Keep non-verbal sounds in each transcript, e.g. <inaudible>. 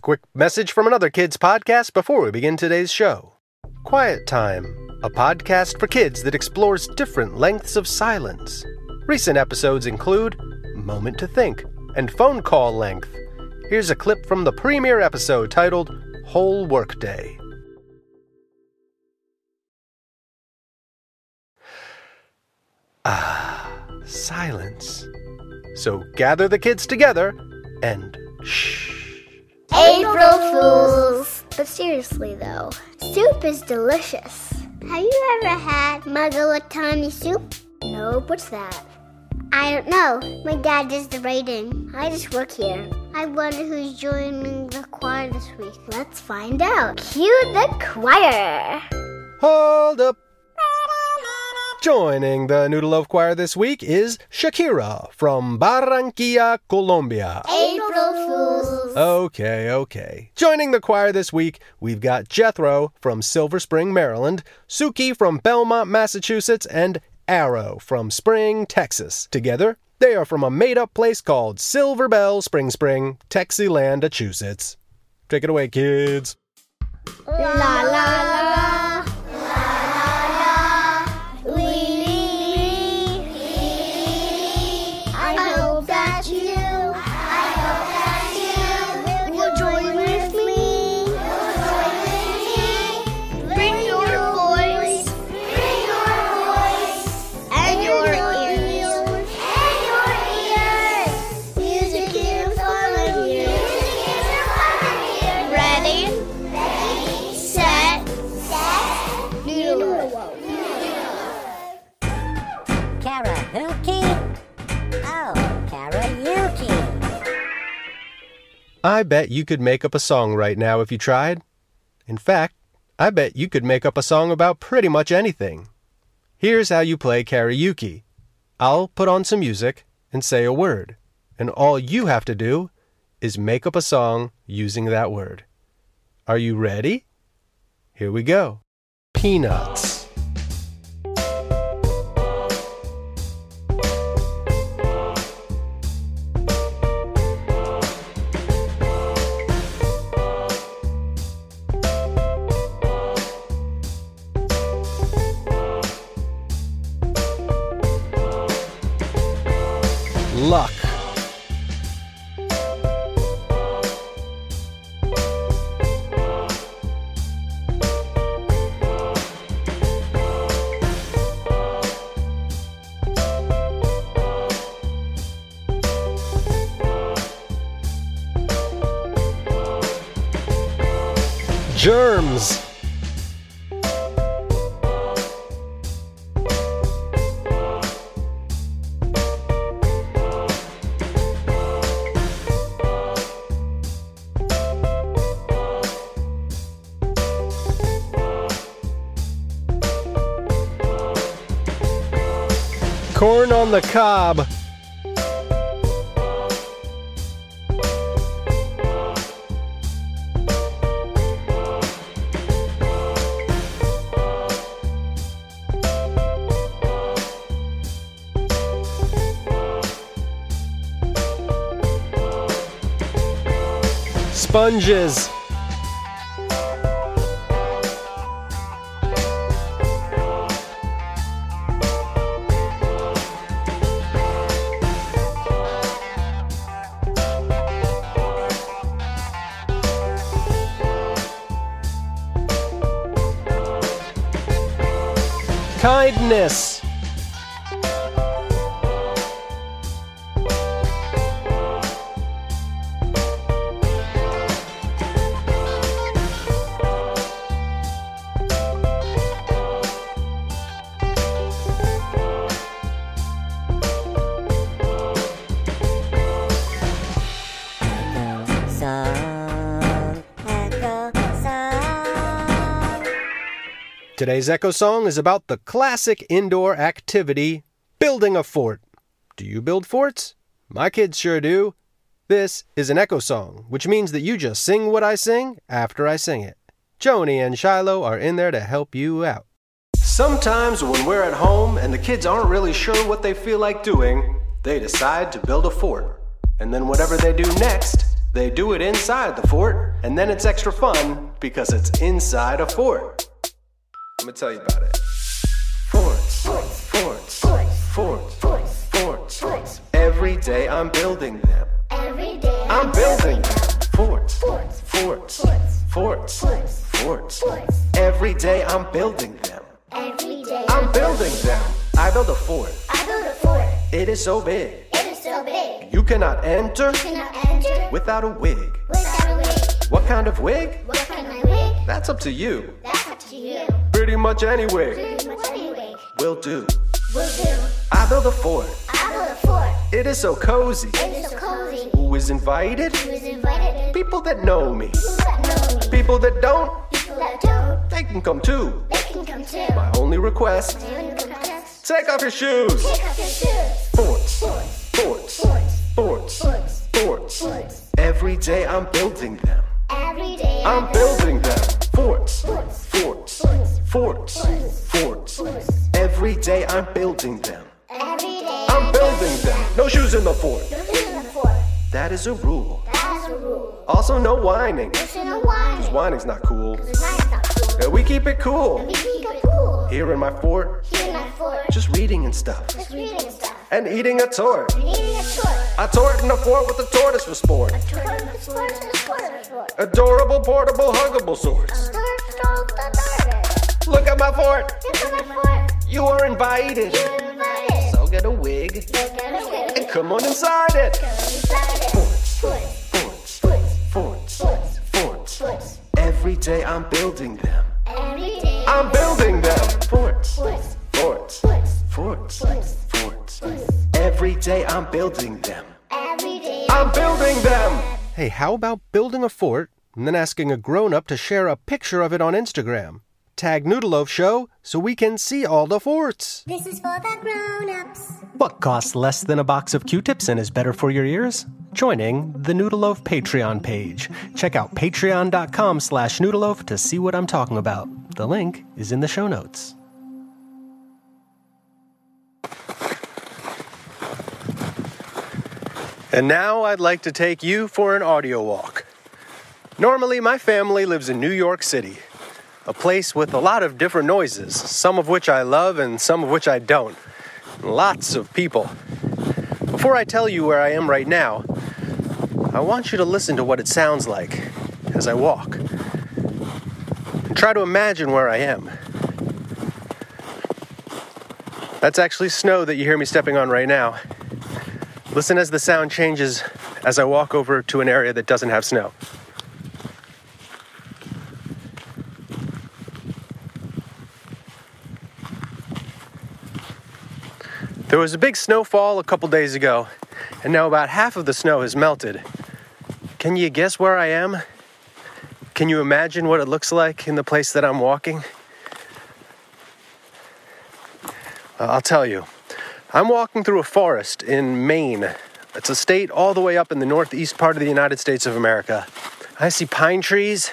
A quick message from another kids podcast before we begin today's show. Quiet Time, a podcast for kids that explores different lengths of silence. Recent episodes include Moment to Think and Phone Call Length. Here's a clip from the premiere episode titled Whole Workday. Ah, silence. So gather the kids together and shh. April Fools! But seriously though, soup is delicious. Have you ever had Mulligatawny soup? Nope, what's that? I don't know. My dad does the rating. I just work here. I wonder who's joining the choir this week. Let's find out. Cue the choir. Hold up. Joining the Noodle Loaf Choir this week is Shakira from Barranquilla, Colombia. April Fools. Okay, okay. Joining the choir this week, we've got Jethro from Silver Spring, Maryland, Suki from Belmont, Massachusetts, and Arrow from Spring, Texas. Together, they are from a made up place called Silver Bell Spring Spring, Texiland, Massachusetts. Take it away, kids. La la. I bet you could make up a song right now if you tried. In fact, I bet you could make up a song about pretty much anything. Here's how you play karaoke. I'll put on some music and say a word, and all you have to do is make up a song using that word. Are you ready? Here we go. Peanuts. Luck. Germs. Corn on the cob. Sponges. Kindness. Today's Echo Song is about the classic indoor activity building a fort. Do you build forts? My kids sure do. This is an Echo Song, which means that you just sing what I sing after I sing it. Joni and Shiloh are in there to help you out. Sometimes when we're at home and the kids aren't really sure what they feel like doing, they decide to build a fort. And then whatever they do next They do it inside the fort, and then it's extra fun because it's inside a fort. Let me tell you about it. Forts, forts, forts, forts, forts. Every day I'm building them. Every day I'm building them. Forts, forts, forts, forts, forts. Every day I'm building them. Every day I'm building them. I build a fort. I build a fort. It is so big. It is so big. You cannot enter Cannot enter without a wig. without a wig. What kind of wig? What kind of wig? That's up to you. Pretty much any wig Pretty much any will do. will do. I build a fort. I build a fort. It is so cozy. It is so cozy. Who is invited? Who is invited? People that know me. People that know me. People that don't, People that don't. they can come too. They can come too. My only request, can come test. take off your shoes. Take off your shoes. Forts, Forts. forts, Forts. forts, Forts. forts. Forts. Every day I'm building them. Every day I'm building them. Forts, Forts. Every day I'm building them. Every day I'm building them. No shoes in the fort. This is a fort. That is a rule. That is a rule. Also, no whining. Is a wine. Whining's not cool. The wine's not cool. Uh, We keep it cool. And We keep it cool. Here in my fort, Here in my fort. just reading and stuff. Just reading and stuff. And eating a tort. And eating a tort. A tort in a fort with a tortoise for sport. Tort of the sport is a of the sport. Adorable, portable, huggable sorts. Tort. Look at my fort. Look at my fort. You are invited. You're invited. So get a wig Look at a wig. and come on inside it. Come inside it. Fort. Forts, Forts. forts, Forts. forts. Forts. Every day I'm building them. Every day. I'm building them. Forts, Forts. forts, Forts. forts, Forts. forts. Every day I'm building them. Every day. I'm building them. Hey, how about building a fort and then asking a grown up to share a picture of it on Instagram? Tag Noodleloaf Show so we can see all the forts. This is for the grown-ups. What costs less than a box of Q-tips and is better for your ears? Joining the Noodleloaf Patreon page. Check out patreon.com slash noodleloaf to see what I'm talking about. The link is in the show notes. And now I'd like to take you for an audio walk. Normally, my family lives in New York City, a place with a lot of different noises, some of which I love and some of which I don't. Lots of people. Before I tell you where I am right now, I want you to listen to what it sounds like as I walk. And try to imagine where I am. That's actually snow that you hear me stepping on right now. Listen as the sound changes as I walk over to an area that doesn't have snow. There was a big snowfall a couple days ago, and now about half of the snow has melted. Can you guess where I am? Can you imagine what it looks like in the place that I'm walking? Uh, I'll tell you. I'm walking through a forest in Maine. It's a state all the way up in the northeast part of the United States of America. I see pine trees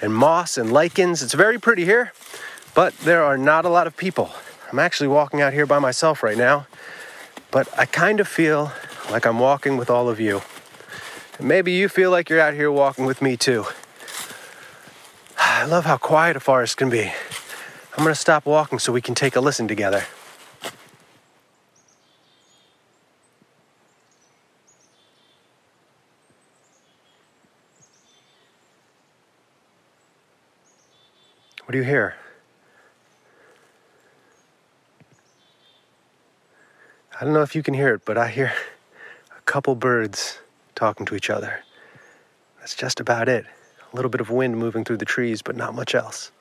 and moss and lichens. It's very pretty here, but there are not a lot of people. I'm actually walking out here by myself right now, but I kind of feel like I'm walking with all of you. And maybe you feel like you're out here walking with me too. <sighs> I love how quiet a forest can be. I'm gonna stop walking so we can take a listen together. What do you hear? I don't know if you can hear it, but I hear a couple birds talking to each other. That's just about it. A little bit of wind moving through the trees, but not much else.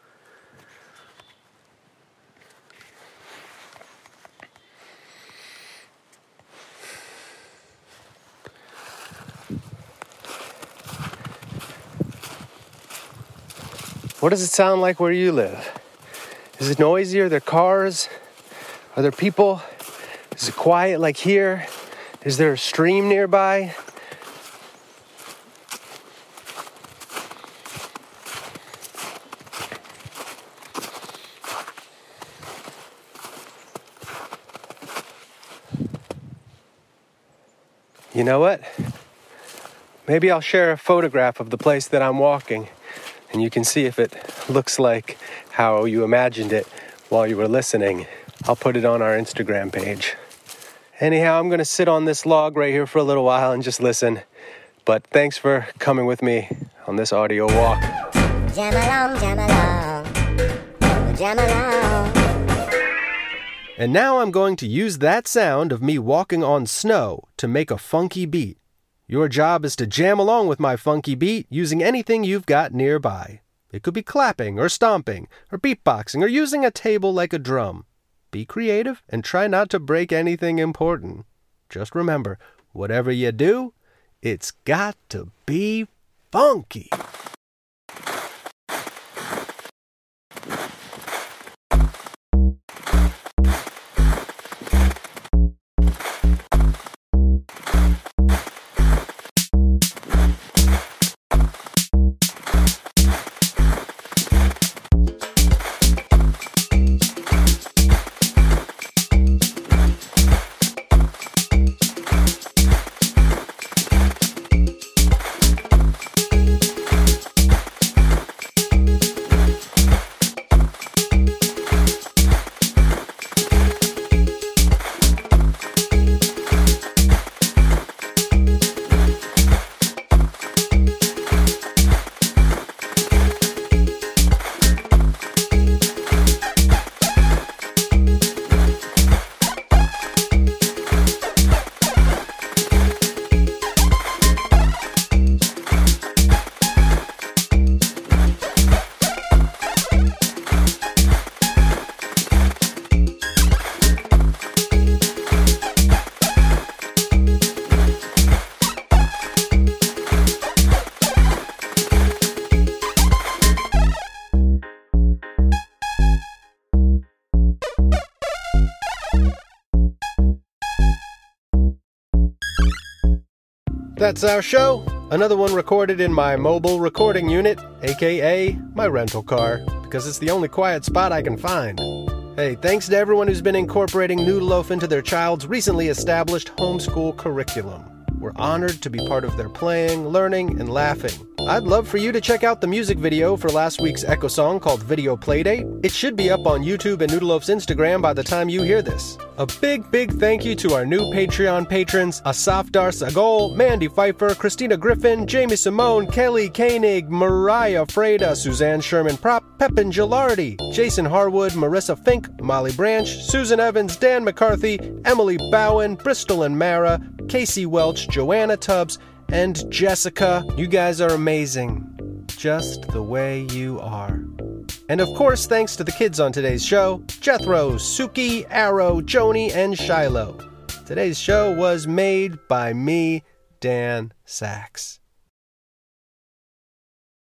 What does it sound like where you live? Is it noisy? Are there cars? Are there people? Is it quiet like here? Is there a stream nearby? You know what? Maybe I'll share a photograph of the place that I'm walking and you can see if it looks like how you imagined it while you were listening. I'll put it on our Instagram page. Anyhow, I'm going to sit on this log right here for a little while and just listen. But thanks for coming with me on this audio walk. Jam along, jam along. Oh, jam along. And now I'm going to use that sound of me walking on snow to make a funky beat. Your job is to jam along with my funky beat using anything you've got nearby. It could be clapping or stomping or beatboxing or using a table like a drum. Be creative and try not to break anything important. Just remember, whatever you do, it's got to be funky. That's our show. Another one recorded in my mobile recording unit, aka my rental car, because it's the only quiet spot I can find. Hey, thanks to everyone who's been incorporating Noodleloaf into their child's recently established homeschool curriculum. We're honored to be part of their playing, learning, and laughing. I'd love for you to check out the music video for last week's Echo song called Video Playdate. It should be up on YouTube and Noodleloaf's Instagram by the time you hear this. A big, big thank you to our new Patreon patrons Asaf Dar Sagol, Mandy Pfeiffer, Christina Griffin, Jamie Simone, Kelly Koenig, Mariah Freda, Suzanne Sherman Prop, Pepin Gilardi, Jason Harwood, Marissa Fink, Molly Branch, Susan Evans, Dan McCarthy, Emily Bowen, Bristol and Mara, Casey Welch, Joanna Tubbs, and Jessica. You guys are amazing. Just the way you are. And of course, thanks to the kids on today's show Jethro, Suki, Arrow, Joni, and Shiloh. Today's show was made by me, Dan Saks.